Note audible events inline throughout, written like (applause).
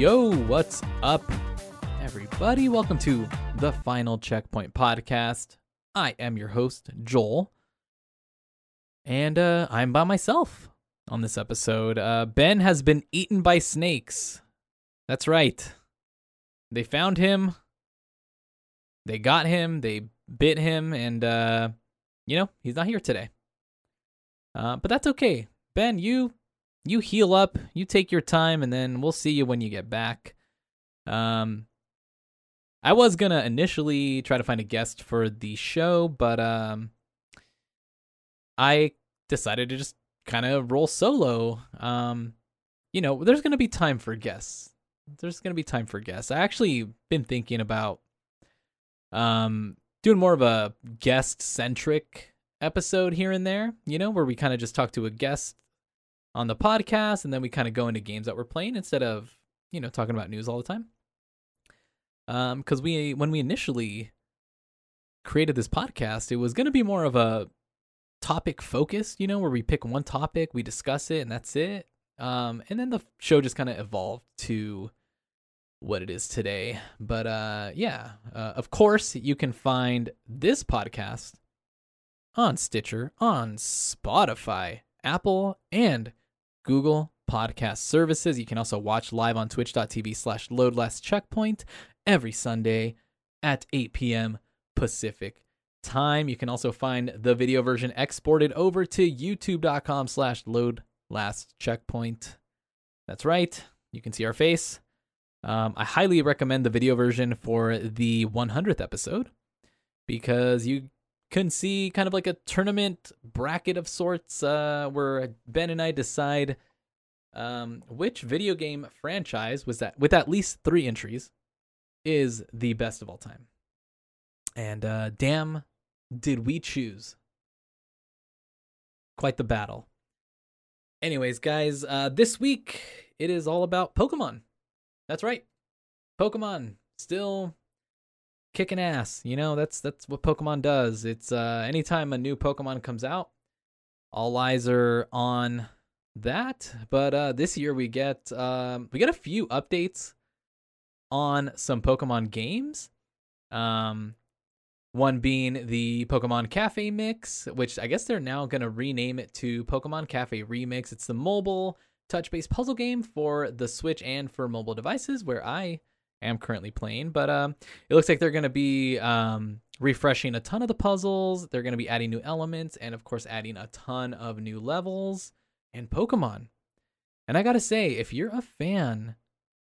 Yo, what's up, everybody? Welcome to the Final Checkpoint Podcast. I am your host, Joel, and uh, I'm by myself on this episode. Uh, ben has been eaten by snakes. That's right. They found him, they got him, they bit him, and, uh, you know, he's not here today. Uh, but that's okay. Ben, you you heal up, you take your time, and then we'll see you when you get back. Um, I was gonna initially try to find a guest for the show, but um, I decided to just kind of roll solo. Um, you know, there's gonna be time for guests. There's gonna be time for guests. I actually been thinking about um doing more of a guest centric episode here and there. You know, where we kind of just talk to a guest on the podcast and then we kind of go into games that we're playing instead of you know talking about news all the time. Um because we when we initially created this podcast it was going to be more of a topic focused you know where we pick one topic we discuss it and that's it. Um and then the show just kind of evolved to what it is today. But uh yeah uh, of course you can find this podcast on stitcher on spotify apple and Google Podcast Services. You can also watch live on twitch.tv slash load last checkpoint every Sunday at 8 p.m. Pacific time. You can also find the video version exported over to youtube.com slash load last checkpoint. That's right. You can see our face. Um, I highly recommend the video version for the 100th episode because you can see kind of like a tournament bracket of sorts uh, where Ben and I decide um, which video game franchise was that with at least three entries is the best of all time. And uh, damn, did we choose? Quite the battle. Anyways, guys, uh, this week it is all about Pokemon. That's right. Pokemon still kicking ass. You know, that's that's what Pokemon does. It's uh anytime a new Pokemon comes out, all eyes are on that. But uh this year we get um we get a few updates on some Pokemon games. Um one being the Pokemon Cafe Mix, which I guess they're now to rename it to Pokemon Cafe Remix. It's the mobile touch-based puzzle game for the Switch and for mobile devices where I am currently playing. But um, it looks like they're going to be um, refreshing a ton of the puzzles. They're going to be adding new elements and, of course, adding a ton of new levels and Pokemon. And I got to say, if you're a fan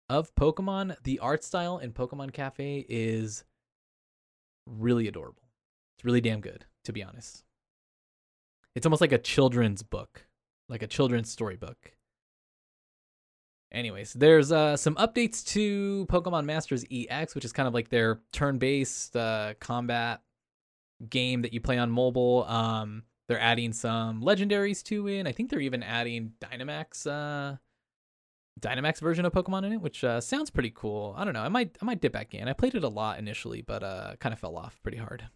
of Pokemon, the art style in Pokemon Cafe is really adorable. It's really damn good, to be honest. It's almost like a children's book, like a children's storybook. Anyways, there's uh, some updates to Pokemon Masters EX, which is kind of like their turn-based uh, combat game that you play on mobile. Um, they're adding some legendaries to it. I think they're even adding Dynamax, uh, Dynamax version of Pokemon in it, which uh, sounds pretty cool. I don't know. I might I might dip back in. I played it a lot initially, but uh, kind of fell off pretty hard.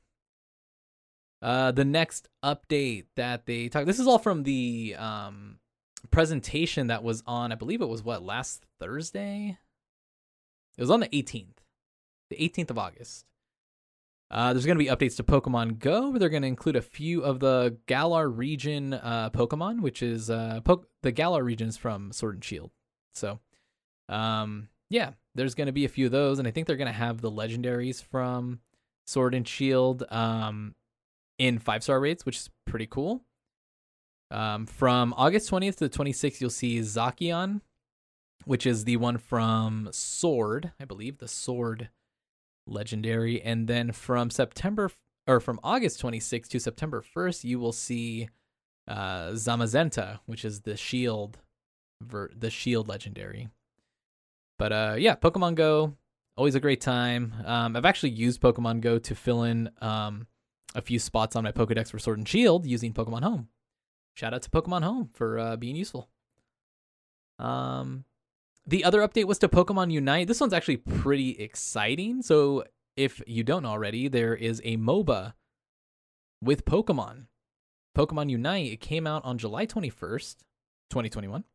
Uh, the next update that they talk. This is all from the um presentation that was on, I believe it was what, last Thursday? It was on the 18th, the 18th of August. Uh, there's going to be updates to Pokemon Go. Where they're going to include a few of the Galar region uh, Pokemon, which is uh, po- the Galar regions from Sword and Shield. So, um, yeah, there's going to be a few of those, and I think they're going to have the legendaries from Sword and Shield um, in five star raids, which is pretty cool. Um, from August 20th to the 26th, you'll see Zacian, which is the one from Sword, I believe, the Sword legendary. And then from September or from August 26th to September 1st, you will see uh, Zamazenta, which is the Shield, ver- the Shield legendary. But uh, yeah, Pokemon Go, always a great time. Um, I've actually used Pokemon Go to fill in um, a few spots on my Pokedex for Sword and Shield using Pokemon Home shout out to Pokemon Home for uh, being useful. Um, the other update was to Pokemon Unite. This one's actually pretty exciting. So if you don't already, there is a MOBA with Pokemon. Pokemon Unite. It came out on July 21st, 2021.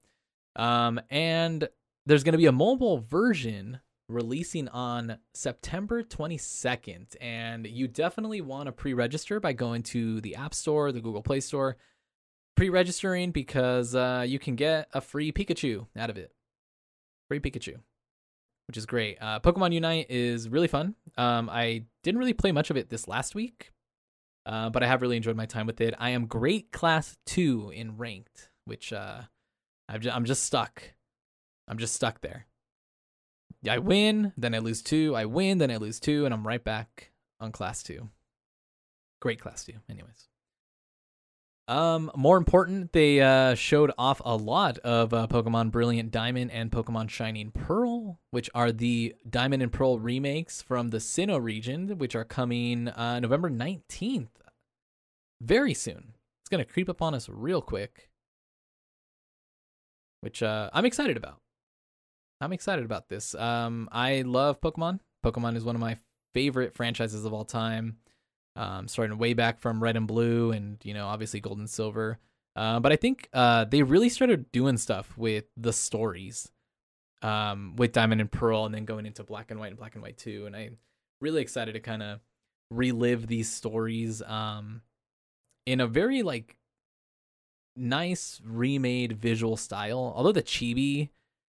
Um, and there's going to be a mobile version releasing on September 22nd. And you definitely want to pre register by going to the App Store, the Google Play Store, pre registering because uh, you can get a free Pikachu out of it. Free Pikachu, which is great. Uh, Pokemon Unite is really fun. Um, I didn't really play much of it this last week, uh, but I have really enjoyed my time with it. I am great class two in ranked, which uh, i I'm just stuck. I'm just stuck there. I win, then I lose two. I win, then I lose two, and I'm right back on class two. Great class two, anyways. Um, more important, they uh, showed off a lot of uh, Pokemon Brilliant Diamond and Pokemon Shining Pearl, which are the Diamond and Pearl remakes from the Sinnoh region, which are coming uh, November 19th. Very soon. It's going to creep up on us real quick, which uh, I'm excited about. I'm excited about this. Um, I love Pokemon. Pokemon is one of my favorite franchises of all time. Um, starting way back from Red and Blue, and you know, obviously Gold and Silver. Uh, but I think uh, they really started doing stuff with the stories, um, with Diamond and Pearl, and then going into Black and White and Black and White Two. And I'm really excited to kind of relive these stories um, in a very like nice remade visual style. Although the chibi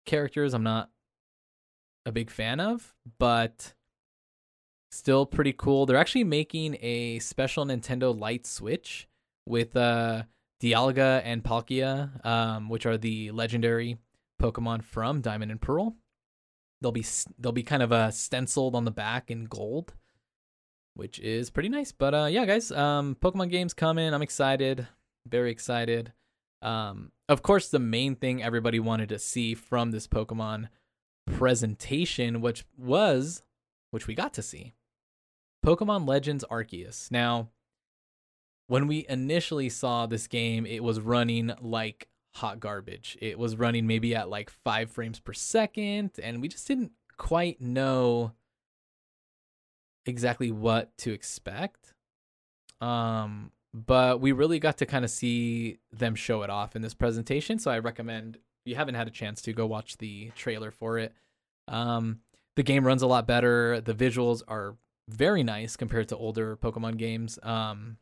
characters I'm not a big fan of, but still pretty cool. They're actually making a special Nintendo Light Switch with uh Dialga and Palkia, um, which are the legendary Pokemon from Diamond and Pearl. They'll be they'll be kind of uh, stenciled on the back in gold, which is pretty nice. But uh, yeah, guys, um, Pokemon games coming. I'm excited, very excited. Um, of course, the main thing everybody wanted to see from this Pokemon presentation, which was, which we got to see, Pokemon Legends Arceus. Now, when we initially saw this game, it was running like hot garbage. It was running maybe at like five frames per second, and we just didn't quite know exactly what to expect. Um, but we really got to kind of see them show it off in this presentation. So I recommend if you haven't had a chance to go watch the trailer for it. Um, the game runs a lot better. The visuals are very nice compared to older Pokemon games. Um,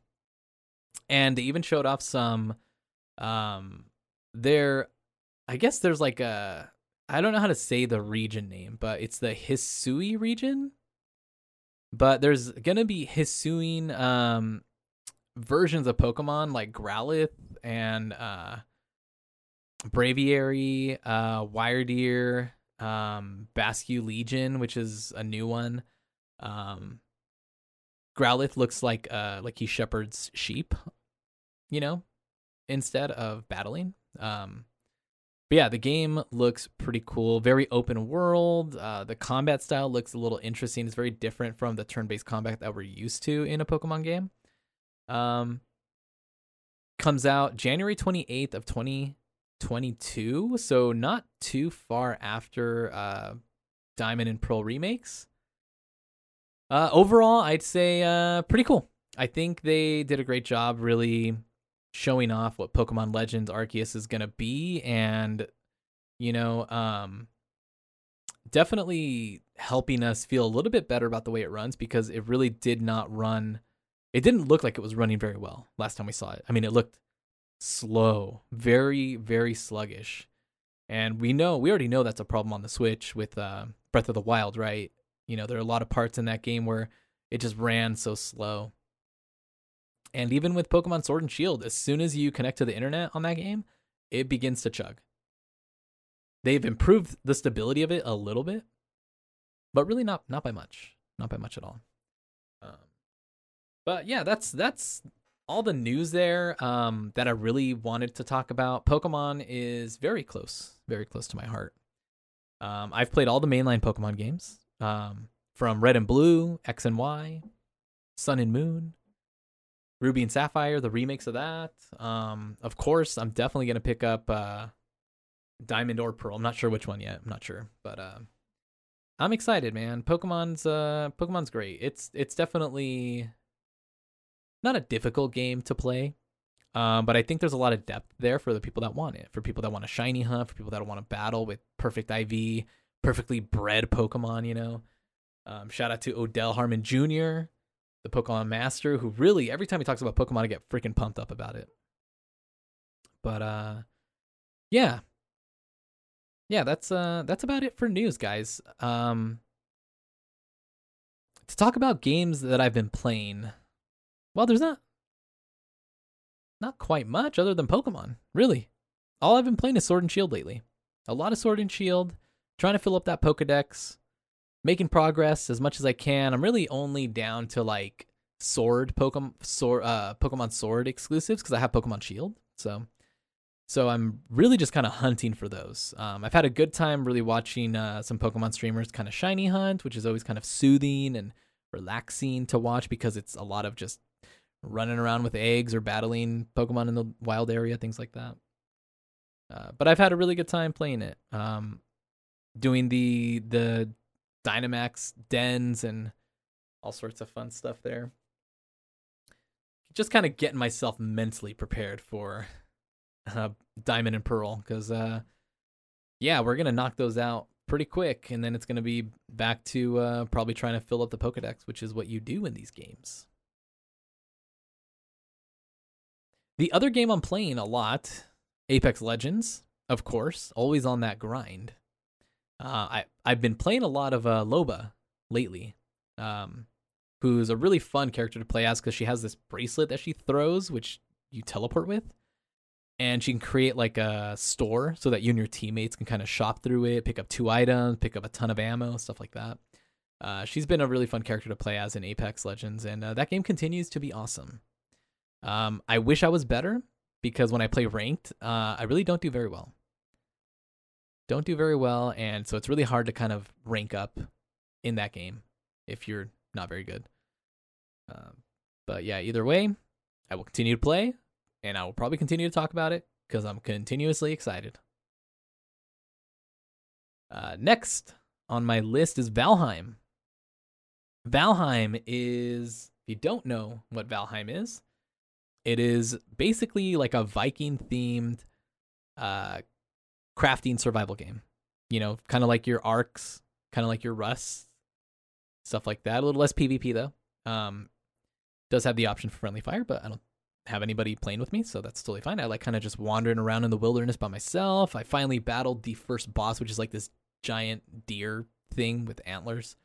and they even showed off some. Um, there, I guess there's like a. I don't know how to say the region name, but it's the Hisui region. But there's gonna be Hisuian um versions of Pokemon like Growlithe and uh Braviary, uh Wyrdeer, um Basculegion, which is a new one. Um Growlithe looks like uh like he shepherds sheep, you know, instead of battling. Um but yeah, the game looks pretty cool. Very open world. Uh, the combat style looks a little interesting. It's very different from the turn-based combat that we're used to in a Pokemon game. Um, comes out January 28th of 2022, so not too far after uh, Diamond and Pearl remakes. Uh, overall, I'd say uh, pretty cool. I think they did a great job really showing off what Pokemon Legends Arceus is going to be and you know, um definitely helping us feel a little bit better about the way it runs because it really did not run it didn't look like it was running very well last time we saw it. I mean, it looked slow, very, very sluggish. And we know, we already know that's a problem on the Switch with uh, Breath of the Wild, right? You know, there are a lot of parts in that game where it just ran so slow. And even with Pokemon Sword and Shield, as soon as you connect to the internet on that game, it begins to chug. They've improved the stability of it a little bit, but really not not by much, not by much at all. Um, but yeah, that's that's all the news there um, that I really wanted to talk about. Pokemon is very close, very close to my heart. Um, I've played all the mainline Pokemon games um, from Red and Blue, X and Y, Sun and Moon, Ruby and Sapphire, the remakes of that. Um, of course, I'm definitely gonna pick up uh, Diamond or Pearl. I'm not sure which one yet. I'm not sure, but uh, I'm excited, man. Pokemon's uh, Pokemon's great. It's it's definitely not a difficult game to play. Um, but I think there's a lot of depth there for the people that want it, for people that want a shiny hunt, for people that want to battle with perfect IV, perfectly bred Pokemon. You know, um, shout out to Odell Harmon Jr., the Pokemon master, who really every time he talks about Pokemon, I get freaking pumped up about it. But uh, yeah, yeah, that's uh, that's about it for news, guys. Um, to talk about games that I've been playing, well, there's not not quite much other than Pokemon, really. All I've been playing is Sword and Shield lately. A lot of Sword and Shield, trying to fill up that Pokedex, making progress as much as I can. I'm really only down to like Sword Pokemon Sword uh Pokemon Sword exclusives because I have Pokemon Shield. So so I'm really just kind of hunting for those. Um, I've had a good time really watching uh, some Pokemon streamers kind of shiny hunt, which is always kind of soothing and relaxing to watch because it's a lot of just running around with eggs or battling Pokemon in the wild area, things like that. Uh, but I've had a really good time playing it. Um, doing the the Dynamax dens and all sorts of fun stuff there. Just kind of getting myself mentally prepared for (laughs) uh, Diamond and Pearl because, uh, yeah, we're gonna knock those out pretty quick, and then it's gonna be back to uh, probably trying to fill up the Pokedex, which is what you do in these games. The other game I'm playing a lot, Apex Legends, of course, always on that grind. Uh, I I've been playing a lot of uh, Loba lately, um, who's a really fun character to play as because she has this bracelet that she throws, which you teleport with, and she can create like a store so that you and your teammates can kind of shop through it, pick up two items, pick up a ton of ammo, stuff like that. Uh, she's been a really fun character to play as in Apex Legends, and uh, that game continues to be awesome. Um, I wish I was better because when I play ranked, uh, I really don't do very well. Don't do very well, and so it's really hard to kind of rank up in that game if you're not very good. Uh, but yeah, either way, I will continue to play, and I will probably continue to talk about it because I'm continuously excited. Uh, next on my list is Valheim. Valheim is, if you don't know what Valheim is, it is basically like a Viking themed uh crafting survival game. You know, kind of like your ARKs, kind of like your Rust, stuff like that. A little less PvP though. Um does have the option for friendly fire, but I don't have anybody playing with me, so that's totally fine. I like kind of just wandering around in the wilderness by myself. I finally battled the first boss, which is like this giant deer thing with antlers,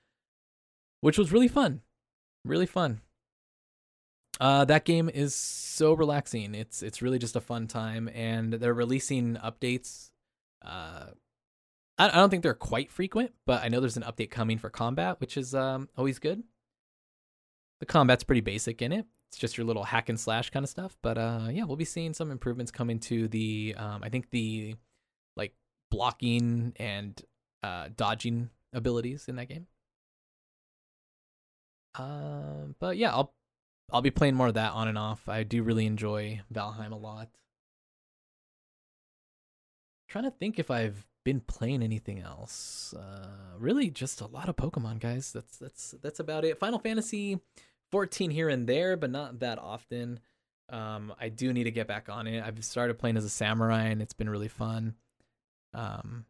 which was really fun. Really fun. Uh, that game is so relaxing. It's it's really just a fun time, and they're releasing updates. Uh, I, I don't think they're quite frequent, but I know there's an update coming for combat, which is um always good. The combat's pretty basic in it. It's just your little hack and slash kind of stuff. But uh, yeah, we'll be seeing some improvements coming to the um, I think the like blocking and uh, dodging abilities in that game. Um, but yeah, I'll I'll be playing more of that on and off. I do really enjoy Valheim a lot. trying to think if I've been playing anything else. Uh, really, just a lot of Pokemon, guys. That's that's that's about it. Final Fantasy 14 here and there, but not that often. Um, I do need to get back on it. I've started playing as a samurai, and it's been really fun. Um,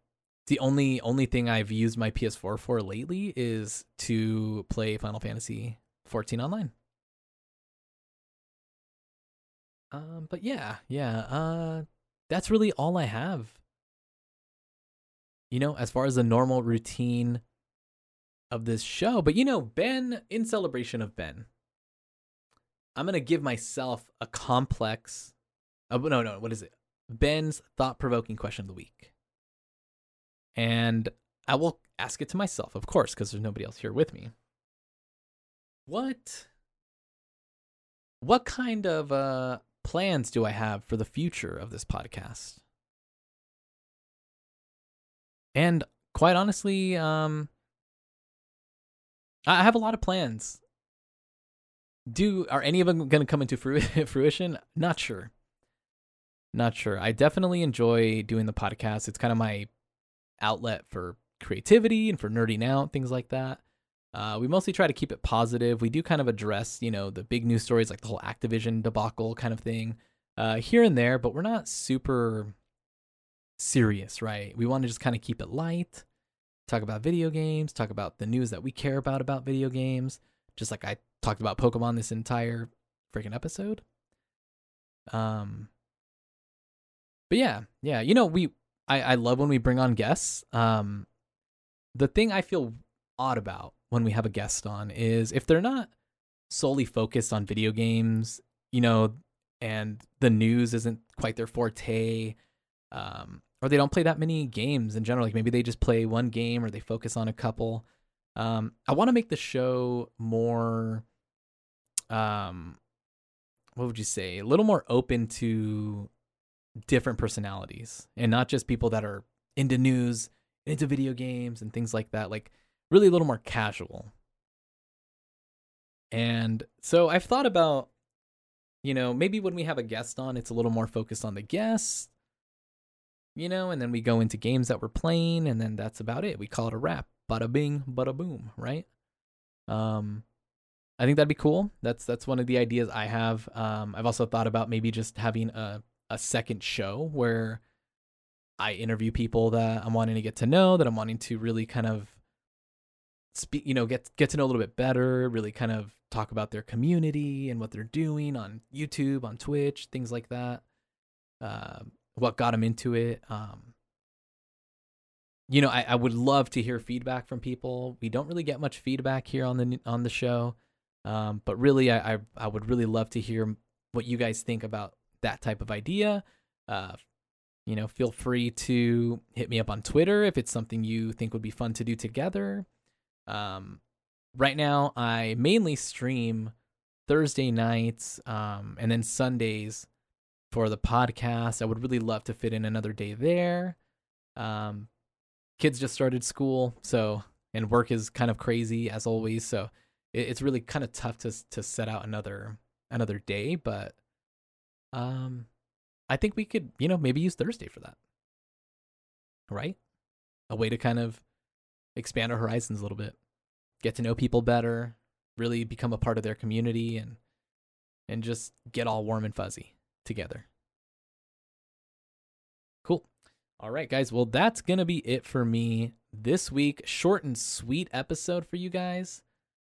the only only thing I've used my PS4 for lately is to play Final Fantasy 14 online. Um, but yeah, yeah, uh, that's really all I have. You know, as far as the normal routine of this show. But you know, Ben, in celebration of Ben, I'm gonna give myself a complex. Oh no, no, what is it? Ben's thought-provoking question of the week, and I will ask it to myself, of course, because there's nobody else here with me. What? What kind of uh plans do I have for the future of this podcast? And quite honestly, um, I have a lot of plans. Do are any of them going to come into (laughs) fruition? Not sure. Not sure. I definitely enjoy doing the podcast. It's kind of my outlet for creativity and for nerding out, things like that. Uh, we mostly try to keep it positive. We do kind of address, you know, the big news stories like the whole Activision debacle kind of thing. uh, here and there, but we're not super serious, right? We want to just kind of keep it light, talk about video games, talk about the news that we care about about video games, just like I talked about Pokemon this entire freaking episode. Um, but yeah, yeah, you know, we I I love when we bring on guests. Um, the thing I feel odd about when we have a guest on is if they're not solely focused on video games, you know, and the news isn't quite their forte, um, or they don't play that many games in general. Like maybe they just play one game or they focus on a couple. Um, I want to make the show more, um, what would you say, a little more open to different personalities and not just people that are into news, into video games and things like that. Like really a little more casual. And so I've thought about, you know, maybe when we have a guest on, it's a little more focused on the guest, you know, and then we go into games that we're playing, and then that's about it. We call it a wrap. Bada bing, bada boom, right? Um, I think that'd be cool. That's that's one of the ideas I have. Um, I've also thought about maybe just having a a second show where I interview people that I'm wanting to get to know, that I'm wanting to really kind of speak, you know, get get to know a little bit better, really kind of talk about their community and what they're doing on YouTube, on Twitch, things like that. Uh, what got them into it. Um, you know, I, I would love to hear feedback from people. We don't really get much feedback here on the on the show, um, but really, I, I I would really love to hear what you guys think about that type of idea. Uh, you know, feel free to hit me up on Twitter if it's something you think would be fun to do together. Um, right now, I mainly stream Thursday nights um, and then Sundays for the podcast. I would really love to fit in another day there. Um, kids just started school, so and work is kind of crazy as always. So it, it's really kind of tough to to set out another another day. But um, I think we could, you know, maybe use Thursday for that. Right? A way to kind of expand our horizons a little bit, get to know people better, really become a part of their community and and just get all warm and fuzzy together. Cool. All right, guys. Well, that's to be it for me this week. Short and sweet episode for you guys.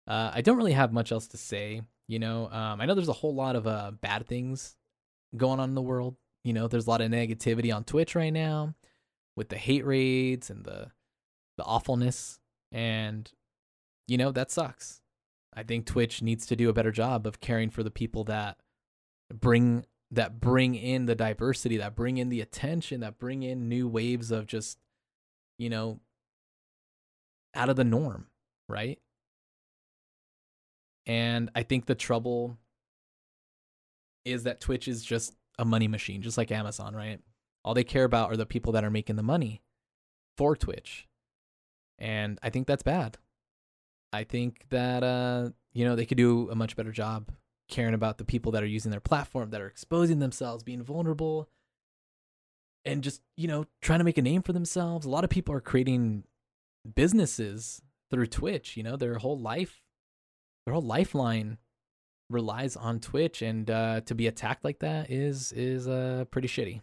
Uh, I don't really have much else to say. You know, um, I know there's a whole lot of uh, bad things going on in the world. You know, there's a lot of negativity on Twitch right now with the hate raids and the the awfulness and you know that sucks. I think Twitch needs to do a better job of caring for the people that bring that bring in the diversity, that bring in the attention, that bring in new waves of just you know out of the norm, right? And I think the trouble is that Twitch is just a money machine, just like Amazon, right? All they care about are the people that are making the money for Twitch. And I think that's bad. I think that uh, you know, they could do a much better job caring about the people that are using their platform, that are exposing themselves, being vulnerable, and just, you know, trying to make a name for themselves. A lot of people are creating businesses through Twitch, you know, their whole life, their whole lifeline relies on Twitch, and uh, to be attacked like that is is uh, pretty shitty.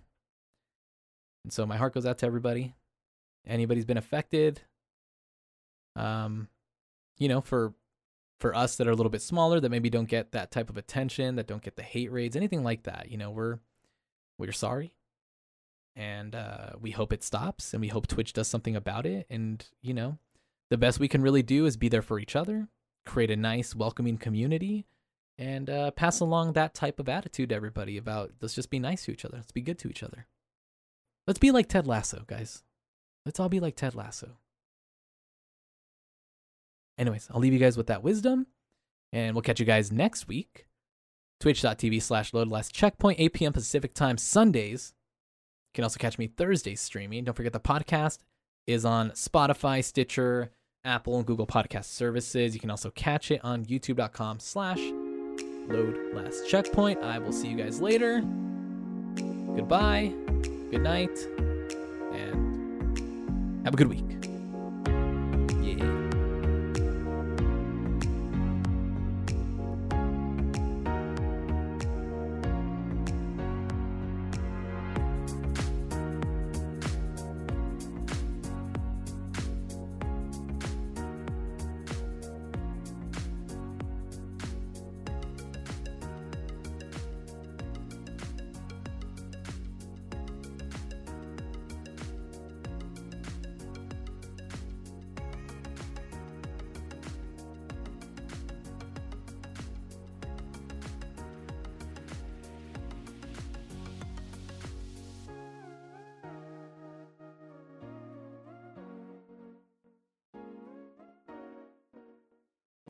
And so my heart goes out to everybody. Anybody's been affected. Um, you know, for for us that are a little bit smaller, that maybe don't get that type of attention, that don't get the hate raids, anything like that. You know, we're we're sorry, and uh, we hope it stops, and we hope Twitch does something about it. And you know, the best we can really do is be there for each other, create a nice, welcoming community, and uh, pass along that type of attitude to everybody about let's just be nice to each other. Let's be good to each other. Let's be like Ted Lasso, guys. Let's all be like Ted Lasso. Anyways, I'll leave you guys with that wisdom, and we'll catch you guys next week. Twitch.tv slash load last checkpoint, 8 p.m. Pacific time, Sundays. You can also catch me Thursdays streaming. Don't forget the podcast is on Spotify, Stitcher, Apple, and Google Podcast services. You can also catch it on youtube.com slash load last checkpoint. I will see you guys later. Goodbye, good night, and have a good week.